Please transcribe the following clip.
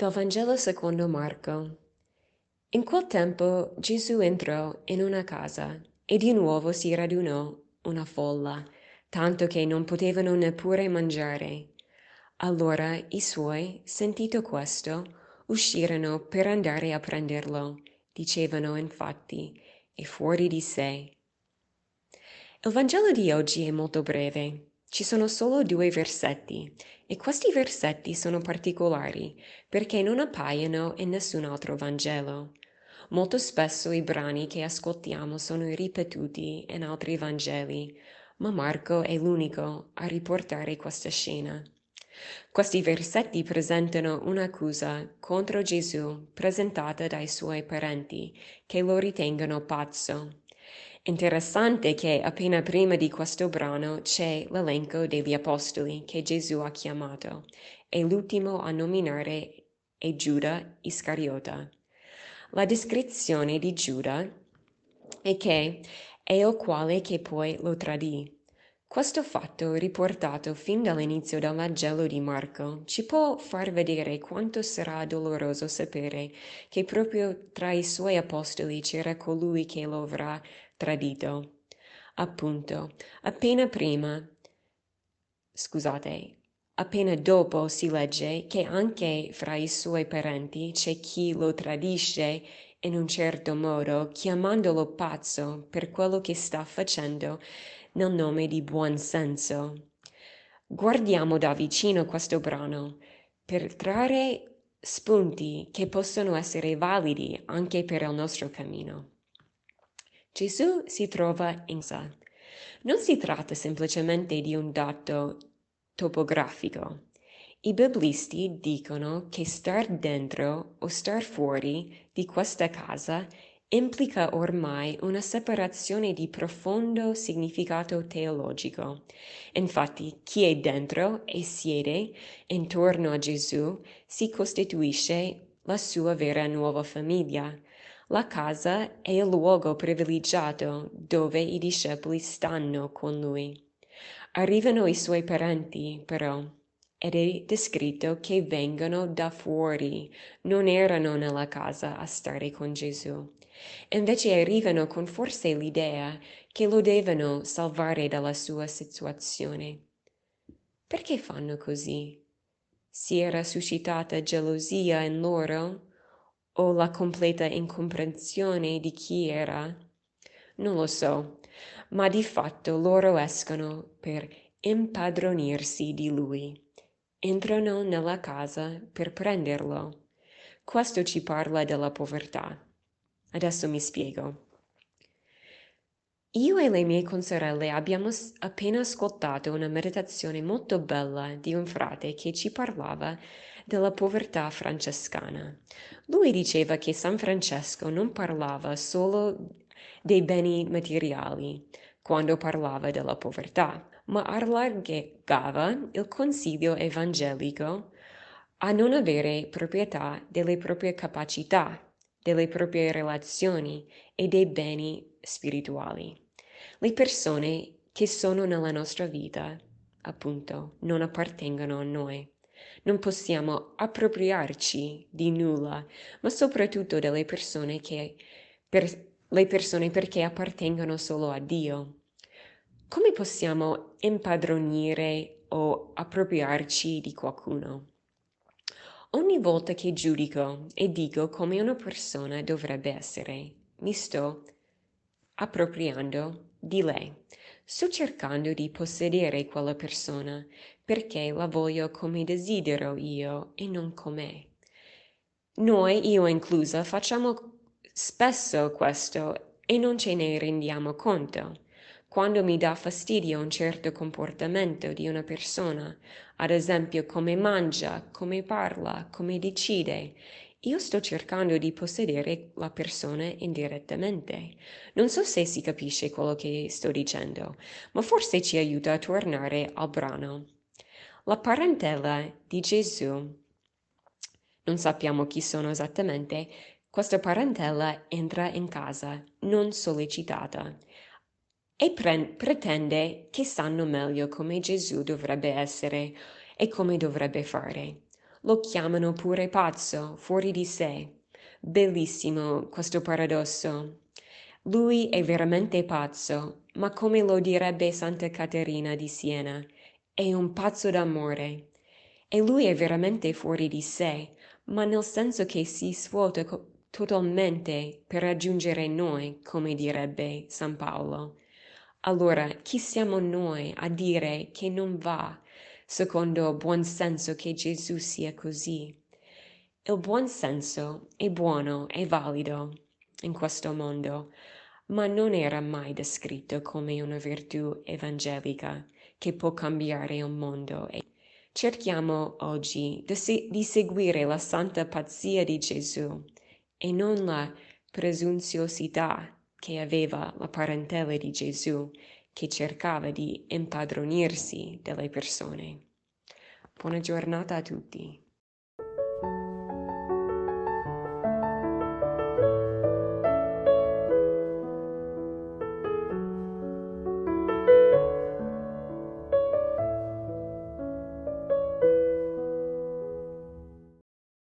Dal Vangelo secondo Marco. In quel tempo Gesù entrò in una casa e di nuovo si radunò una folla, tanto che non potevano neppure mangiare. Allora i suoi, sentito questo, uscirono per andare a prenderlo. Dicevano infatti, è fuori di sé. Il Vangelo di oggi è molto breve. Ci sono solo due versetti e questi versetti sono particolari perché non appaiono in nessun altro Vangelo. Molto spesso i brani che ascoltiamo sono ripetuti in altri Vangeli, ma Marco è l'unico a riportare questa scena. Questi versetti presentano un'accusa contro Gesù presentata dai suoi parenti che lo ritengono pazzo. Interessante che appena prima di questo brano c'è l'elenco degli apostoli che Gesù ha chiamato e l'ultimo a nominare è Giuda Iscariota. La descrizione di Giuda è che è il quale che poi lo tradì. Questo fatto, riportato fin dall'inizio del Vangelo di Marco, ci può far vedere quanto sarà doloroso sapere che proprio tra i suoi apostoli c'era colui che lo avrà tradito. Appunto, appena prima, scusate, appena dopo si legge che anche fra i suoi parenti c'è chi lo tradisce in un certo modo, chiamandolo pazzo per quello che sta facendo nel nome di buon senso. Guardiamo da vicino questo brano per trarre spunti che possono essere validi anche per il nostro cammino. Gesù si trova in sé. Non si tratta semplicemente di un dato topografico. I biblisti dicono che star dentro o star fuori di questa casa implica ormai una separazione di profondo significato teologico. Infatti, chi è dentro e siede intorno a Gesù si costituisce la sua vera nuova famiglia, la casa è il luogo privilegiato dove i discepoli stanno con lui. Arrivano i suoi parenti, però, ed è descritto che vengono da fuori, non erano nella casa a stare con Gesù. Invece arrivano con forse l'idea che lo devono salvare dalla sua situazione. Perché fanno così? Si era suscitata gelosia in loro? O la completa incomprensione di chi era? Non lo so, ma di fatto loro escono per impadronirsi di lui. Entrano nella casa per prenderlo. Questo ci parla della povertà. Adesso mi spiego. Io e le mie consorelle abbiamo appena ascoltato una meditazione molto bella di un frate che ci parlava della povertà francescana. Lui diceva che San Francesco non parlava solo dei beni materiali quando parlava della povertà, ma allargava il consiglio evangelico a non avere proprietà delle proprie capacità, delle proprie relazioni e dei beni spirituali. Le persone che sono nella nostra vita, appunto, non appartengono a noi non possiamo appropriarci di nulla, ma soprattutto delle persone che per le persone perché appartengono solo a Dio. Come possiamo impadronire o appropriarci di qualcuno? Ogni volta che giudico e dico come una persona dovrebbe essere, mi sto appropriando di lei. Sto cercando di possedere quella persona perché la voglio come desidero io e non come. Noi, io inclusa, facciamo spesso questo e non ce ne rendiamo conto. Quando mi dà fastidio un certo comportamento di una persona, ad esempio come mangia, come parla, come decide, io sto cercando di possedere la persona indirettamente. Non so se si capisce quello che sto dicendo, ma forse ci aiuta a tornare al brano. La parentela di Gesù, non sappiamo chi sono esattamente, questa parentela entra in casa non sollecitata e pre- pretende che sanno meglio come Gesù dovrebbe essere e come dovrebbe fare. Lo chiamano pure pazzo, fuori di sé. Bellissimo questo paradosso. Lui è veramente pazzo, ma come lo direbbe Santa Caterina di Siena, è un pazzo d'amore. E lui è veramente fuori di sé, ma nel senso che si svuota co- totalmente per raggiungere noi, come direbbe San Paolo. Allora, chi siamo noi a dire che non va, secondo buon senso, che Gesù sia così? Il buon senso è buono e valido in questo mondo, ma non era mai descritto come una virtù evangelica che può cambiare il mondo. Cerchiamo oggi di, se- di seguire la santa pazzia di Gesù e non la presunziosità che aveva la parentela di Gesù, che cercava di impadronirsi delle persone. Buona giornata a tutti.